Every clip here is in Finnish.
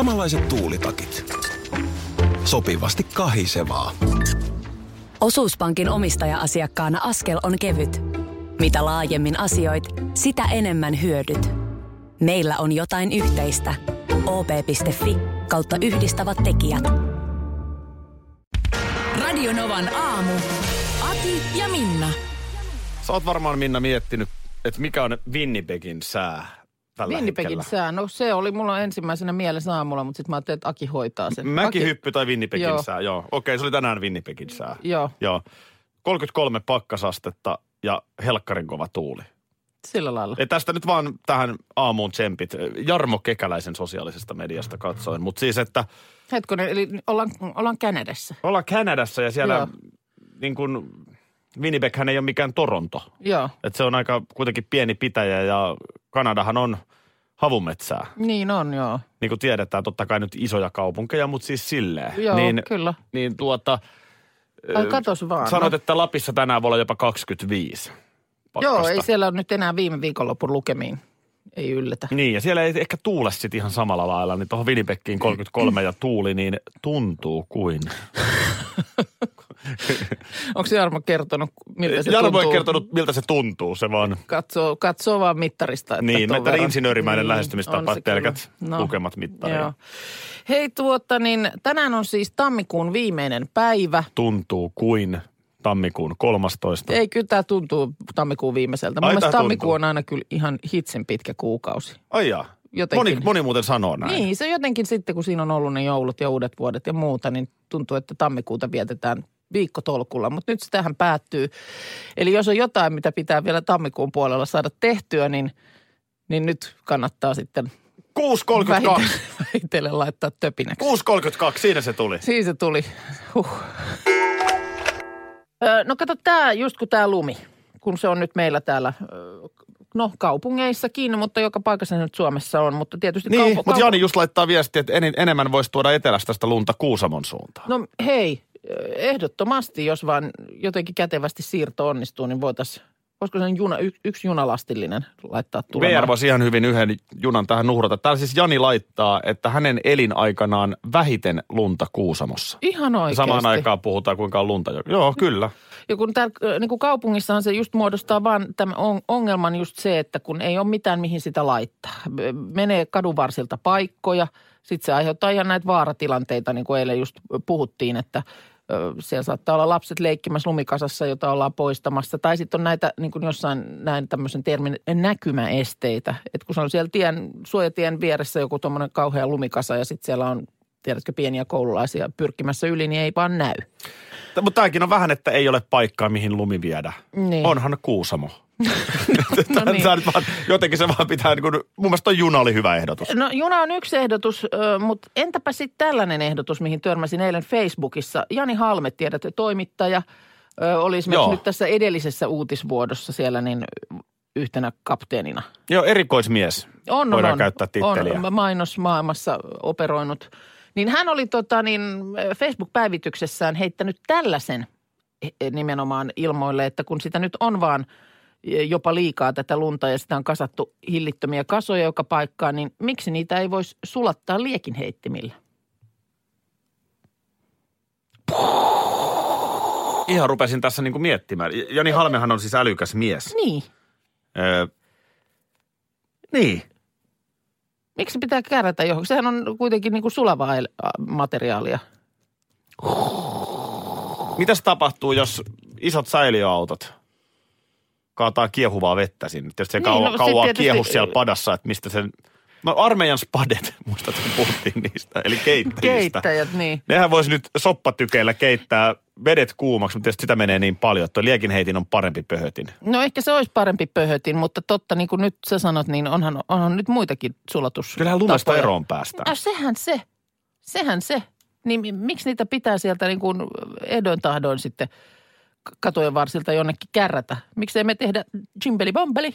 Samanlaiset tuulitakit. Sopivasti kahisevaa. Osuuspankin omistaja-asiakkaana askel on kevyt. Mitä laajemmin asioit, sitä enemmän hyödyt. Meillä on jotain yhteistä. op.fi kautta yhdistävät tekijät. Radionovan aamu. Ati ja Minna. Sä oot varmaan Minna miettinyt, että mikä on Winnipegin sää tällä Winnipegin hetkellä. sää, no se oli mulla ensimmäisenä mielessä aamulla, mutta sitten mä ajattelin, että Aki hoitaa sen. Aki, Mäkihyppy tai Winnipegin Joo. sää, joo. Okei, se oli tänään Winnipegin sää. Joo, Joo. 33 pakkasastetta ja helkkarin kova tuuli. sillä lailla. Ja tästä nyt vaan tähän aamuun tsempit. Jarmo Kekäläisen sosiaalisesta mediasta katsoin. Mutta siis, että Hetkonen, eli ollaan, ollaan Kanadassa. ollaan Kanadassa ja siellä Joo. niin kuin Winnipeghän ei ole mikään Toronto. Joo, Et se on aika kuitenkin pieni pitäjä ja Kanadahan on havumetsää. niin on joo. Niin kuin tiedetään, totta kai nyt isoja kaupunkeja, mutta siis silleen. Joo, niin, kyllä. Niin tuota, Ai katos vaan. sanoit, no. että Lapissa tänään voi olla jopa 25 pakkasta. Joo, ei siellä ole nyt enää viime viikonlopun lukemiin. Ei yllätä. Niin, ja siellä ei ehkä tuule sitten ihan samalla lailla, niin tuohon Winnipegiin 33 ja tuuli, niin tuntuu kuin. Onko Jarmo kertonut, miltä se Jarmo tuntuu? ei kertonut, miltä se tuntuu, se vaan. Katsoo, katsoo vaan mittarista. Että Niin, että verran. insinöörimäinen Niin, lähestymistapa, pelkät kyllä. lukemat mittarilla. Joo. Hei tuota niin, tänään on siis tammikuun viimeinen päivä. Tuntuu kuin tammikuun 13. Ei, kyllä tämä tuntuu tammikuun viimeiseltä. Mun Ai, mielestä tää tammikuu tuntuu. on aina kyllä ihan hitsen pitkä kuukausi. Ai jaa. Jotenkin. Moni, moni muuten sanoo näin. Niin, se jotenkin sitten, kun siinä on ollut ne joulut ja uudet vuodet ja muuta, niin tuntuu, että tammikuuta vietetään viikkotolkulla. Mutta nyt se tähän päättyy. Eli jos on jotain, mitä pitää vielä tammikuun puolella saada tehtyä, niin, niin nyt kannattaa sitten 6.32. vähitellen, vähitellen laittaa töpinäksi. 6.32, siinä se tuli. Siinä se tuli. Huh. Ö, No kato tämä, just kun tämä lumi, kun se on nyt meillä täällä, no kaupungeissakin, mutta joka paikassa nyt Suomessa on, mutta tietysti Niin, kaupu- mutta Jani just laittaa viestiä, että en, enemmän voisi tuoda etelästä sitä lunta Kuusamon suuntaan. No hei, ö, ehdottomasti, jos vaan jotenkin kätevästi siirto onnistuu, niin voitaisiin, voisiko sen juna, y, yksi junalastillinen laittaa tulemaan? VR voisi ihan hyvin yhden junan tähän nuhrata. Täällä siis Jani laittaa, että hänen elinaikanaan vähiten lunta Kuusamossa. Ihan oikeasti. samaan aikaan puhutaan, kuinka on lunta. jo- Joo, kyllä. Ja kun täällä niin kuin kaupungissahan se just muodostaa vaan tämän on- ongelman just se, että kun ei ole mitään mihin sitä laittaa. Menee kadun varsilta paikkoja, sitten se aiheuttaa ihan näitä vaaratilanteita, niin kuin eilen just puhuttiin, että siellä saattaa olla lapset leikkimässä lumikasassa, jota ollaan poistamassa. Tai sitten on näitä, niin kuin jossain näin tämmöisen termin, näkymäesteitä. Että kun se on siellä tien, suojatien vieressä joku tuommoinen kauhea lumikasa ja sitten siellä on, tiedätkö, pieniä koululaisia pyrkimässä yli, niin ei vaan näy. Mutta tämäkin on vähän, että ei ole paikkaa, mihin lumi viedä. Niin. Onhan Kuusamo. No niin. Nyt vaan, jotenkin se vaan pitää, niin kuin, mun mielestä juna oli hyvä ehdotus. No juna on yksi ehdotus, mutta entäpä sitten tällainen ehdotus, mihin törmäsin eilen Facebookissa. Jani Halme, tiedätte, toimittaja, oli esimerkiksi Joo. nyt tässä edellisessä uutisvuodossa siellä niin yhtenä kapteenina. Joo, erikoismies. On, Voidaan on. käyttää titteliä. On mainosmaailmassa operoinut. Niin hän oli tota, niin Facebook-päivityksessään heittänyt tällaisen eh, nimenomaan ilmoille, että kun sitä nyt on vaan jopa liikaa tätä lunta ja sitä on kasattu hillittömiä kasoja joka paikkaan, niin miksi niitä ei voisi sulattaa liekinheittimillä? Ihan rupesin tässä niin kuin miettimään. Jani Halmehan on siis älykäs mies. Niin. Öö, niin. Miksi pitää käärätä johonkin? Sehän on kuitenkin niin kuin sulavaa materiaalia. Mitäs tapahtuu, jos isot säiliöautot kaataa kiehuvaa vettä sinne? Tietysti se Niin, kauan, no sit kauan tietysti- kiehu siellä padassa, että mistä sen... No armeijan spadet, muistat kun puhuttiin niistä, eli keittäjistä. Keittäjät, niin. Nehän voisi nyt soppatykeillä keittää vedet kuumaksi, mutta tietysti sitä menee niin paljon, että tuo liekinheitin on parempi pöhötin. No ehkä se olisi parempi pöhötin, mutta totta niin kuin nyt sä sanot, niin onhan, onhan nyt muitakin sulatus. Kyllähän lumesta eroon päästään. No sehän se, sehän se. Niin mi- miksi niitä pitää sieltä niin kuin ehdoin tahdoin sitten katojen varsilta jonnekin kärrätä? Miksei me tehdä jimbeli bombeli,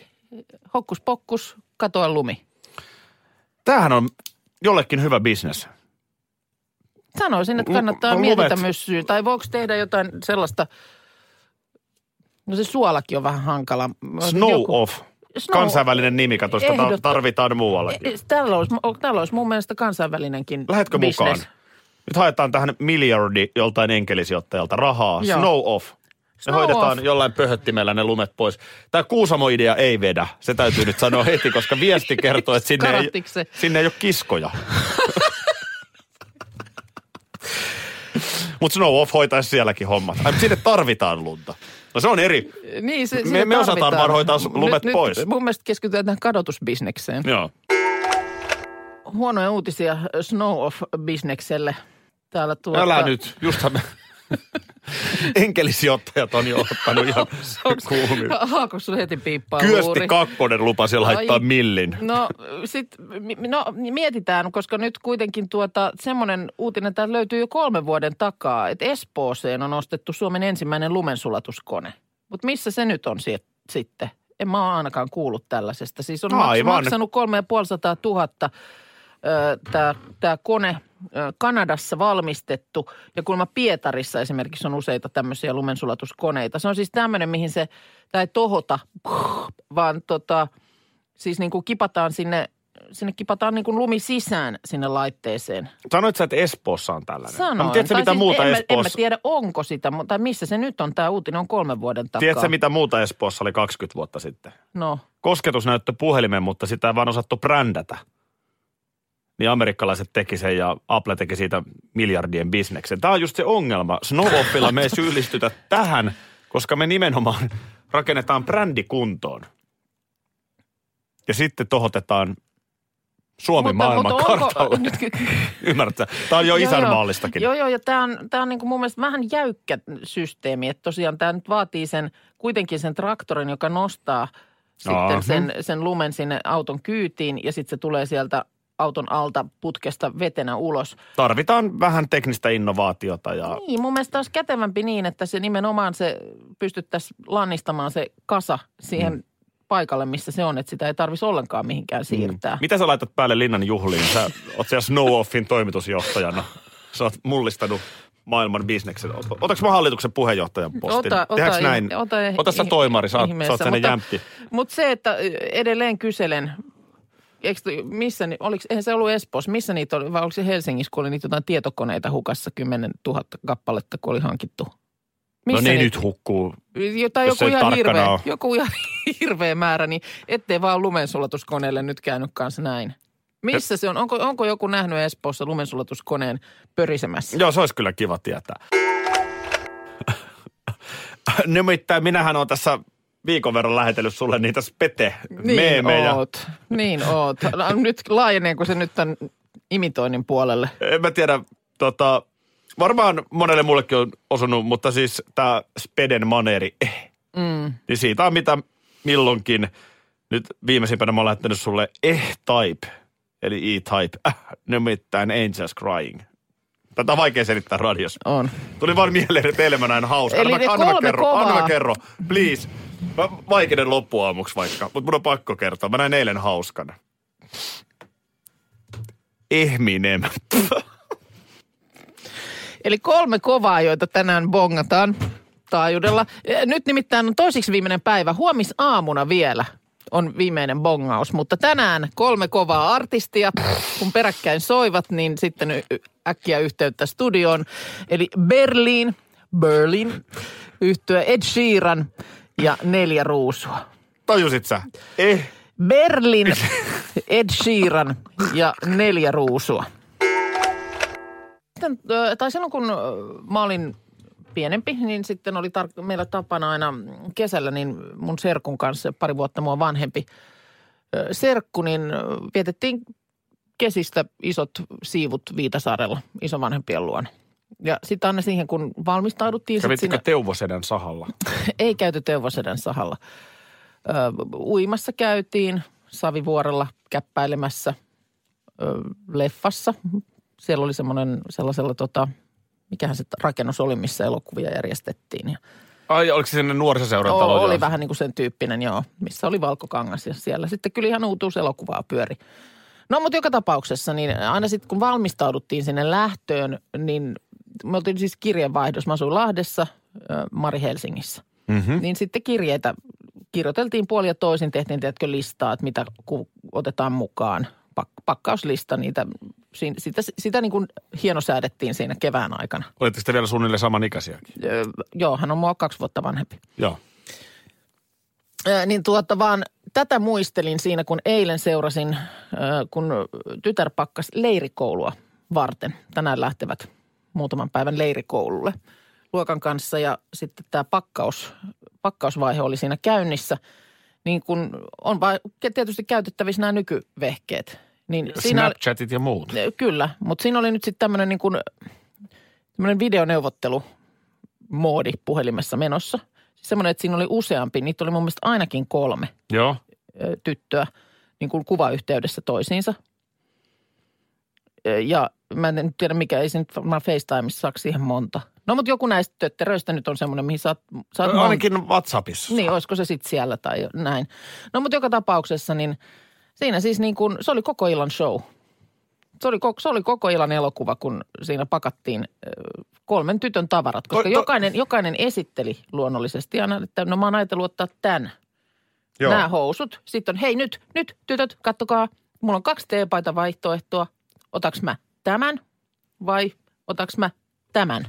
hokkus pokkus, katoa lumi? Tämähän on jollekin hyvä bisnes. Sanoisin, että kannattaa lumet- mietitä myös syyn. Tai voiko tehdä jotain sellaista, no se suolakin on vähän hankala. Snow Joku- off. Snow- Kansainvälinen nimi, kato sitä ta- Ehdot- tarvitaan muuallakin. E- Tällä olisi, tällä olisi mun mielestä kansainvälinenkin Lähetkö business. mukaan? Nyt haetaan tähän miljardi joltain enkelisijoittajalta rahaa. Joo. Snow off. Me hoidetaan off. jollain pöhöttimellä ne lumet pois. Tämä Kuusamo-idea ei vedä. Se täytyy nyt sanoa heti, koska viesti kertoo, että sinne ei, sinne ei ole kiskoja. Mutta Snow off hoitaisi sielläkin hommat. Ai, sinne tarvitaan lunta. No se on eri. Niin, se, Me- me osataan vaan hoitaa lumet nyt, pois. Nyt mun mielestä keskitytään tähän kadotusbisnekseen. Joo. Huonoja uutisia Snow Off-bisnekselle. Täällä tuota, Älä nyt. Justhan me... Enkelisijoittajat on jo ottanut ihan kuumia. Haako sun heti piippaa Kyösti luuri? Kakkonen lupasi laittaa Ai. millin. No sit, no mietitään, koska nyt kuitenkin tuota, semmoinen uutinen että löytyy jo kolmen vuoden takaa, että Espooseen on ostettu Suomen ensimmäinen lumensulatuskone. Mutta missä se nyt on si- sitten? En mä ole ainakaan kuullut tällaisesta. Siis on Aivan. maksanut kolme ja puolisataa tuhatta tämä kone Kanadassa valmistettu. Ja kuulemma Pietarissa esimerkiksi on useita tämmöisiä lumensulatuskoneita. Se on siis tämmöinen, mihin se, tämä ei tohota, vaan tota, siis niin kuin kipataan sinne, sinne kipataan niin kuin lumi sisään sinne laitteeseen. Sanoit sä, että Espoossa on tällainen. Sanoin. No, tiedätkö, mitä siis muuta en, mä, en mä Espoossa... tiedä, onko sitä, mutta missä se nyt on. Tämä uutinen on kolmen vuoden takaa. Tiedätkö, mitä muuta Espoossa oli 20 vuotta sitten? No, Kosketusnäyttö puhelimen, mutta sitä ei vaan osattu brändätä. Niin amerikkalaiset teki sen ja Apple teki siitä miljardien bisneksen. Tämä on just se ongelma. Snowoffilla me ei syyllistytä tähän, koska me nimenomaan rakennetaan brändi kuntoon. Ja sitten tohotetaan Suomi maailman onko- kartalle. nyt- Ymmärrätkö? Tämä on jo Joo, isänmaallistakin. Joo, joo, ja tämä on, tää on niinku mun mielestä vähän jäykkä systeemi, että tosiaan tämä nyt vaatii sen, kuitenkin sen traktorin, joka nostaa Aha. sitten sen, sen lumen sinne auton kyytiin ja sitten se tulee sieltä auton alta putkesta vetenä ulos. Tarvitaan vähän teknistä innovaatiota ja Niin, mun mielestä olisi kätevämpi niin, että se nimenomaan se pystyttäisiin lannistamaan se kasa siihen mm. paikalle, missä se on, että sitä ei tarvitsisi ollenkaan mihinkään siirtää. Mitä sä laitat päälle Linnan juhliin? Sä oot siellä Snow Offin toimitusjohtajana. Sä oot mullistanut maailman bisneksen. Ot- Otaks mä hallituksen puheenjohtajan postin? Ota, ota, Tehdäänkö näin? Ota, Ota sä toimari, sä oot, sä oot sellainen jämpti. Mutta se, että edelleen kyselen, eikö, missä, oliko, eihän se ollut Espoossa, missä niitä oli, vai oliko se Helsingissä, kun oli niitä jotain tietokoneita hukassa 10 000 kappaletta, kun oli hankittu? No Missä niin niitä- nyt hukkuu. Tai jos joku ihan, hirveä, ole. joku ihan hirveä määrä, niin ettei vaan lumensulatuskoneelle nyt käynyt kanssa näin. Missä se on? Onko, onko joku nähnyt Espoossa lumensulatuskoneen pörisemässä? Joo, se olisi kyllä kiva tietää. Nimittäin minähän on tässä viikon verran lähetellyt sulle niitä spete-meemejä. Niin oot, niin oot. No, Nyt laajeneeko se nyt tämän imitoinnin puolelle? En mä tiedä, tota, varmaan monelle muullekin on osunut, mutta siis tämä Speden maneeri, eh. Mm. Niin siitä on mitä milloinkin. Nyt viimeisimpänä mä oon lähettänyt sulle eh-type, eli e-type, äh, nimittäin Angels Crying. Tätä on vaikea selittää radiossa. On. Tuli vaan mieleen, että eilen mä näin hauska. Eli anna, mä- anna, mä kerro, kovaa. anna mä kerro, please. Mä vaikeinen loppuaamuksi vaikka, mutta mun on pakko kertoa. Mä näin eilen hauskan. Eminem. Eli kolme kovaa, joita tänään bongataan taajuudella. Eh, Nyt nimittäin on toisiksi viimeinen päivä. Huomis aamuna vielä on viimeinen bongaus, mutta tänään kolme kovaa artistia. Kun peräkkäin soivat, niin sitten äkkiä yhteyttä studioon. Eli Berliin, Berlin, yhtyä Ed Sheeran ja neljä ruusua. Tajusit sä? Eh, Berlin, Ed Sheeran ja neljä ruusua. Sitten, tai silloin kun mä olin pienempi, niin sitten oli tar- meillä tapana aina kesällä niin mun serkun kanssa, pari vuotta mua vanhempi serkku, niin vietettiin kesistä isot siivut Viitasaarella isovanhempien luona. Ja sitten aina siihen, kun valmistauduttiin kävittekö sinne, Teuvosedän sahalla? ei käyty Teuvosedän sahalla. Ö, uimassa käytiin Savivuorella käppäilemässä ö, leffassa. Siellä oli semmoinen sellaisella tota, mikähän se rakennus oli, missä elokuvia järjestettiin. Ja Ai, oliko se sinne nuorisoseuran talo? oli vähän niin kuin sen tyyppinen, joo, missä oli valkokangas ja siellä sitten kyllä ihan uutuuselokuvaa pyöri. No mutta joka tapauksessa, niin aina sitten kun valmistauduttiin sinne lähtöön, niin me oltiin siis kirjeenvaihdossa. Mä asuin Lahdessa, Mari Helsingissä. Mhm. Niin sitten kirjeitä kirjoiteltiin puoli ja toisin, tehtiin tiedätkö listaa, että mitä otetaan mukaan. Pak, pakkauslista, niitä, si- sitä, sitä niin kuin hienosäädettiin siinä kevään aikana. Olitteko te vielä suunnilleen samanikäisiäkin? Öö, joo, hän on mua kaksi vuotta vanhempi. Joo. Niin tuota vaan tätä muistelin siinä, kun eilen seurasin, kun tytär pakkas leirikoulua varten. Tänään lähtevät muutaman päivän leirikoululle luokan kanssa ja sitten tämä pakkaus, pakkausvaihe oli siinä käynnissä. Niin kun on tietysti käytettävissä nämä nykyvehkeet. Niin siinä, Snapchatit ja muut. Kyllä, mutta siinä oli nyt sitten tämmöinen niin kuin, tämmöinen videoneuvottelu-moodi puhelimessa menossa. Semmoinen, että siinä oli useampi, niitä oli mun mielestä ainakin kolme Joo. tyttöä niin kuin kuvayhteydessä toisiinsa. Ja mä en tiedä mikä, ei se nyt varmaan FaceTimeissa saa siihen monta. No mutta joku näistä tötteröistä nyt on semmoinen, mihin saat, saat monta- Ainakin WhatsAppissa. niin, olisiko se sitten siellä tai näin. No mutta joka tapauksessa niin siinä siis niin kuin, se oli koko illan show. Se oli, se oli koko illan elokuva, kun siinä pakattiin kolmen tytön tavarat, koska To- to- jokainen, jokainen esitteli luonnollisesti aina, että no mä oon ajatellut ottaa tämän, Joo. nämä housut. Sitten on, hei nyt, nyt tytöt, kattokaa, mulla on kaksi teepaita vaihtoehtoa. Otaks mä tämän vai otaks mä tämän?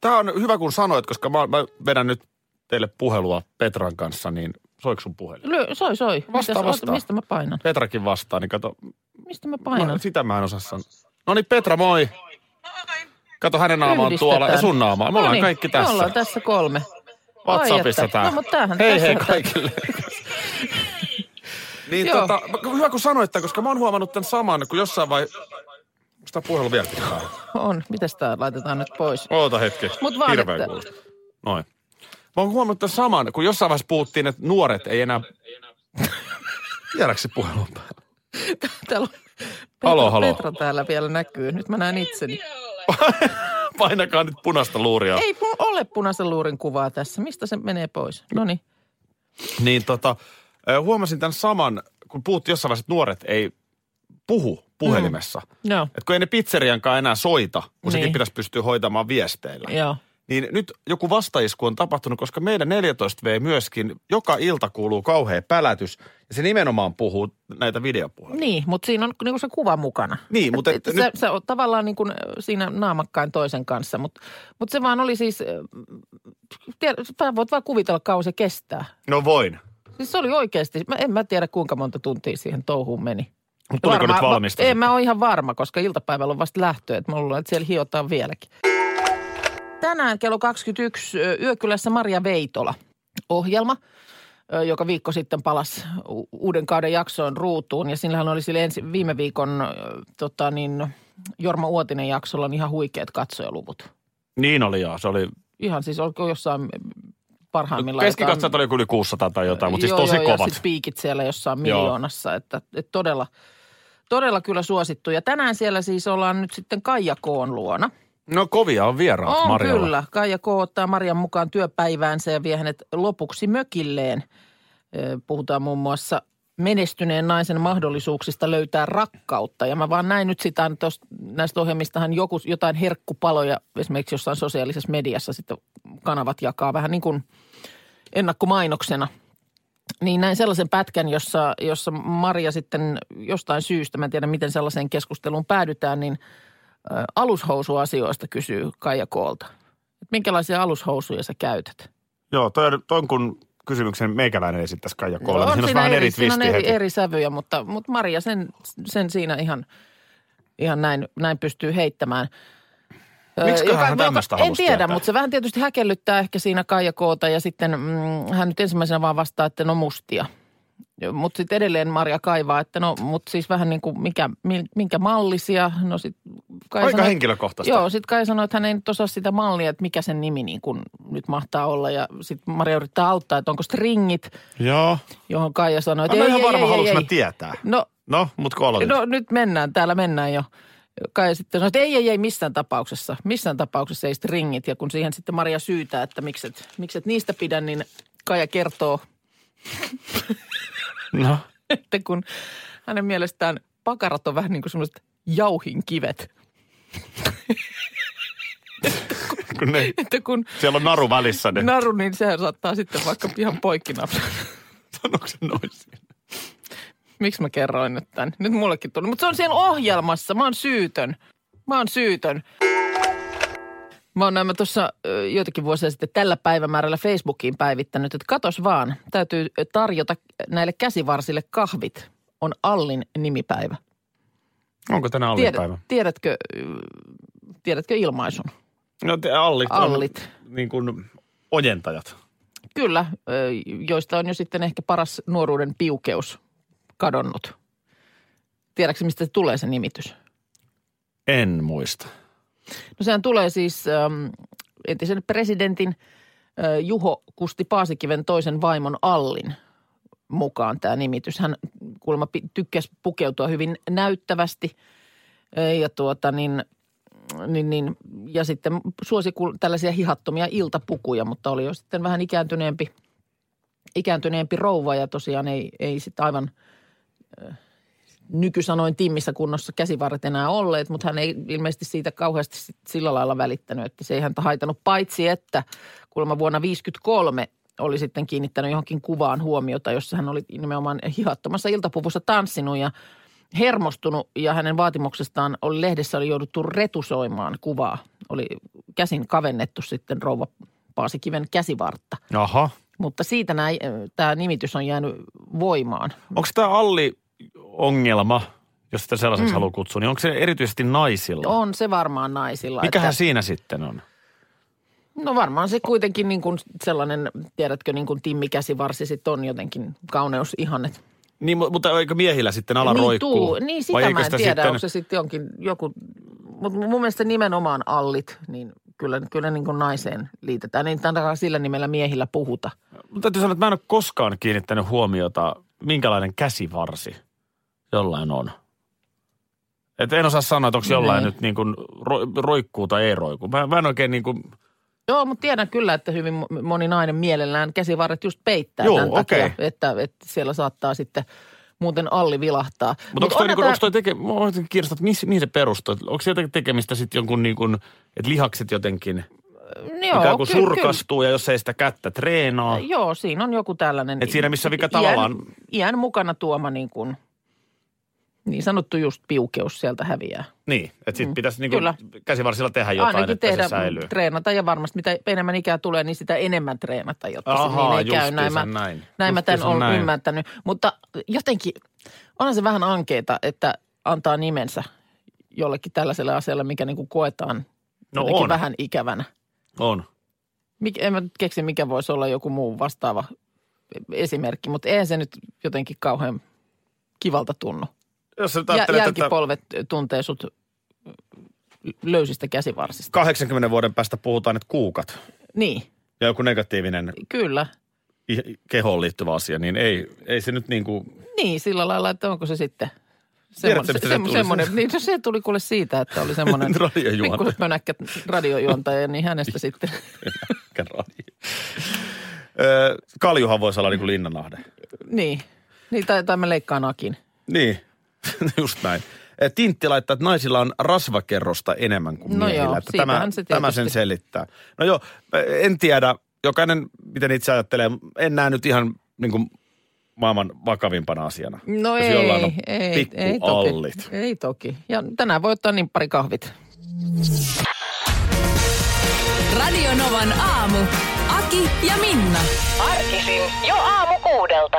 Tämä on hyvä kun sanoit, koska mä, mä vedän nyt teille puhelua Petran kanssa, niin soiko sun puhelin? Lyö, soi, soi. Vastaa, Mitäs- vastaa. Mistä mä painan? Petrakin vastaa, niin kato. Mistä mä No, painan? sitä mä en osaa sanoa. No niin Petra, moi. Kato hänen naama on tuolla ja sun naama. Me ollaan Noniin, kaikki tässä. Me ollaan tässä kolme. WhatsAppissa tää. No mutta tämähän hei tässä hei kaikille. niin Joo. tota, hyvä kun sanoit tämän, koska mä oon huomannut tämän saman, kun jossain vai... Onko tää puhelu vieläkin päällä? On. Mitäs tää laitetaan nyt pois? Oota hetki. Mut vaan, Hirveä että- kuulosta. Noin. Mä oon huomannut tämän saman, kun jossain vaiheessa puhuttiin, että nuoret ei enää... Vieläkö se puhelu on päällä? Täällä on Petra, Haloo, haloo. Petra täällä vielä näkyy. Nyt mä näen itseni. Painakaa nyt punaista luuria. Ei ole punaisen luurin kuvaa tässä. Mistä se menee pois? No niin. Niin tota, huomasin tämän saman, kun puhuttiin jossain vaiheessa, että nuoret ei puhu puhelimessa. Mm. Joo. Että kun ei ne pizzeriankaan enää soita, kun niin. sekin pitäisi pystyä hoitamaan viesteillä. Joo. Niin nyt joku vastaisku on tapahtunut, koska meidän 14V myöskin joka ilta kuuluu kauhea pälätys. Ja se nimenomaan puhuu näitä videopuheluja. Niin, mutta siinä on niinku se kuva mukana. Niin, mutta Et, et et, nyt- se, se on tavallaan niin kuin siinä naamakkain toisen kanssa, mutta mut se vaan oli siis, tiedä, sä voit vaan kuvitella kauan se kestää. No voin. Siis se oli oikeasti, mä en mä tiedä kuinka monta tuntia siihen touhuun meni. Mutta tuliko nyt valmista? En mä ole ihan varma, koska iltapäivällä on vasta lähtö, että mä luulen, että siellä hiotaan vieläkin. Tänään kello 21 ö, Yökylässä Maria Veitola ohjelma, joka viikko sitten palasi uuden kauden jaksoon ruutuun. Ja sillähän oli sille ensi, viime viikon tota niin, Jorma Uotinen jaksolla niin ihan huikeat katsojaluvut. Niin oli joo, se oli... Ihan siis olko jossain parhaimmillaan. Keskikatsojat oli yli 600 tai jotain, mutta siis Joo, tosi joo, kovat. Ja sitten piikit siellä jossain miljoonassa, että, että todella, todella kyllä suosittu. Ja tänään siellä siis ollaan nyt sitten Kaija Koon luona. No kovia on vieraat On Marjalla. kyllä. Kaija K. ottaa Marian mukaan työpäiväänsä ja vie hänet lopuksi mökilleen. Puhutaan muun muassa menestyneen naisen mahdollisuuksista löytää rakkautta. Ja mä vaan näin nyt sitä, tosta, näistä ohjelmistahan joku, jotain herkkupaloja esimerkiksi jossain sosiaalisessa mediassa sitten kanavat jakaa vähän niin kuin ennakkomainoksena. Niin näin sellaisen pätkän, jossa, jossa Maria sitten jostain syystä, mä en tiedä miten sellaiseen keskusteluun päädytään, niin alushousuasioista kysyy Kaija Koolta. Et minkälaisia alushousuja sä käytät? Joo, toi, on- toi on kun kysymyksen meikäläinen esittäisi Kaija Kolla. No, niin siinä on vähän eri siinä on eri, heti. eri sävyjä, mutta, mutta Maria sen, sen siinä ihan, ihan näin, näin pystyy heittämään. Miksiköhän hän tämmöistä En tiedä, tietää? mutta se vähän tietysti häkellyttää ehkä siinä Kaija Koota ja sitten mm, hän nyt ensimmäisenä vaan vastaa, että no mustia. Mutta sitten edelleen Maria kaivaa, että no, mutta siis vähän niin kuin mikä, mi- minkä mallisia. No sit Kaija Aika sanoi- henkilökohtaista. Joo, sitten Kaija sanoi, että hän ei nyt osaa sitä mallia, että mikä sen nimi niin kuin nyt mahtaa olla. Ja sitten Maria yrittää auttaa, että onko stringit, Joo. johon Kaija sanoi, että en ei, ihan ei, varma, ei, ei, mä ei. tietää. No, No, mut kun aloitit. no nyt mennään, täällä mennään jo. Kaija sitten sanoi, että ei, ei, ei missään tapauksessa. Missään tapauksessa ei stringit. Ja kun siihen sitten Maria syytää, että mikset, mikset niistä pidä, niin Kaija kertoo, no. että kun hänen mielestään pakarat on vähän niin kuin semmoiset jauhinkivet. kun ne, että kun siellä on naru välissä, niin naru, niin sehän saattaa sitten vaikka ihan poikki sanoiko se noin siinä? Miksi mä kerroin nyt tän? Nyt mullekin tuli. Mutta se on siellä ohjelmassa. Mä oon syytön. Mä oon syytön. Mä oon mä tuossa joitakin vuosia sitten tällä päivämäärällä Facebookiin päivittänyt, että katos vaan, täytyy tarjota näille käsivarsille kahvit. On Allin nimipäivä. Onko tänään Allipäivä? tiedätkö, ö, tiedätkö ilmaisun? No te Allit, Allit. on niin kuin ojentajat. Kyllä, joista on jo sitten ehkä paras nuoruuden piukeus kadonnut. Tiedätkö, mistä se tulee se nimitys? En muista. No sehän tulee siis ähm, entisen presidentin äh, Juho Kusti Paasikiven toisen vaimon Allin mukaan tämä nimitys. Hän kuulemma tykkäsi pukeutua hyvin näyttävästi äh, ja tuota niin, niin, niin, ja sitten suosi tällaisia hihattomia iltapukuja, mutta oli jo sitten vähän ikääntyneempi, ikääntyneempi rouva ja tosiaan ei, ei sitten aivan äh, nykysanoin timmissä kunnossa käsivarret enää olleet, mutta hän ei ilmeisesti siitä kauheasti sillä lailla välittänyt, että se ei häntä haitanut paitsi, että kuulemma vuonna 1953 oli sitten kiinnittänyt johonkin kuvaan huomiota, jossa hän oli nimenomaan hihattomassa iltapuvussa tanssinut ja hermostunut ja hänen vaatimuksestaan oli lehdessä oli jouduttu retusoimaan kuvaa. Oli käsin kavennettu sitten rouva Paasikiven käsivartta. Aha. Mutta siitä tämä nimitys on jäänyt voimaan. Onko tämä Alli-ongelma, jos sitä sellaiseksi mm. haluaa kutsua, niin onko se erityisesti naisilla? On se varmaan naisilla. Mikähän että, siinä sitten on? No varmaan se kuitenkin niin kuin sellainen, tiedätkö, niin kuin Timmi Käsivarsi sitten on jotenkin kauneusihannet. Niin, mu- mutta eikö miehillä sitten ala niin, roikkuu? tuu, niin sitä Vai mä en sitä tiedä, sitten- onko se sitten jonkin joku, mutta mun mielestä nimenomaan allit, niin kyllä, kyllä niin kuin naiseen liitetään. Niin ainakaan sillä nimellä miehillä puhuta. Mutta täytyy sanoa, että mä en ole koskaan kiinnittänyt huomiota, minkälainen käsivarsi jollain on. Et en osaa sanoa, että onko jollain Niin. nyt niin kuin ro- roikkuu tai ei roikkuu. Mä, mä en oikein niin kuin, Joo, mutta tiedän kyllä, että hyvin mo- moni nainen mielellään käsivarret just peittää Joo, tämän takia, okei. että, että siellä saattaa sitten muuten alli vilahtaa. mutta onko toi, niinku, tää- onko toi teke, oikein kiinnostaa, että mihin, mihin se perustuu? Että Onko se jotenkin tekemistä sitten jonkun niin kuin, että lihakset jotenkin Joo, ikään kuin kyllä- surkastuu ja jos ei sitä kättä treenaa. Kyllä. Joo, siinä on joku tällainen. Et siinä missä iän- tavallaan- Iän mukana tuoma niin kuin, niin sanottu just piukeus sieltä häviää. Niin, että sitten Mm, pitäisi niin kyllä. käsivarsilla tehdä jotain, Ainakin että tehdä, se säilyy. treenata ja varmasti mitä enemmän ikää tulee, niin sitä enemmän treenata, jotta se Ahaa, niin ei käy. Näin mä, näin. näin mä tämän olen ymmärtänyt. Mutta jotenkin onhan se vähän ankeeta, että antaa nimensä jollekin tällaiselle asialle, mikä niin kuin koetaan No on. vähän ikävänä. On. Mik, en mä nyt keksi, mikä voisi olla joku muu vastaava esimerkki, mutta eihän se nyt jotenkin kauhean kivalta tunnu. Jos sä Ja, jälkipolvet tuntee sut löysistä käsivarsista. 80 vuoden päästä puhutaan, että kuukat Niin, ja joku negatiivinen kyllä. kehoon liittyvä asia, niin ei, ei se nyt niin kuin, Niin, sillä lailla, että onko se sitten semmoinen, mistä se tuli? semmoinen, niin no se tuli kuule siitä, että oli semmoinen Radiojuontaja. pikkuset mönäkkä radiojuontaja, niin hänestä sitten, Öö, Kaljuhan voisi olla niin kuin Linnanahde. niin, niin tai, tai mä leikkaan Akin. Niin, just näin. Eh, Tintti laittaa, että naisilla on rasvakerrosta enemmän kuin No miehillä. joo, että tämä, se tämä sen selittää. No joo, eh, en tiedä. Jokainen, miten itse ajattelee, en näe nyt ihan niin kuin maailman vakavimpana asiana. No Jos ei, on ei, ei toki. Ei toki. Ja tänään voi ottaa niin pari kahvit. Radio Novan aamu. Aki ja Minna. Arkisin jo aamu kuudelta.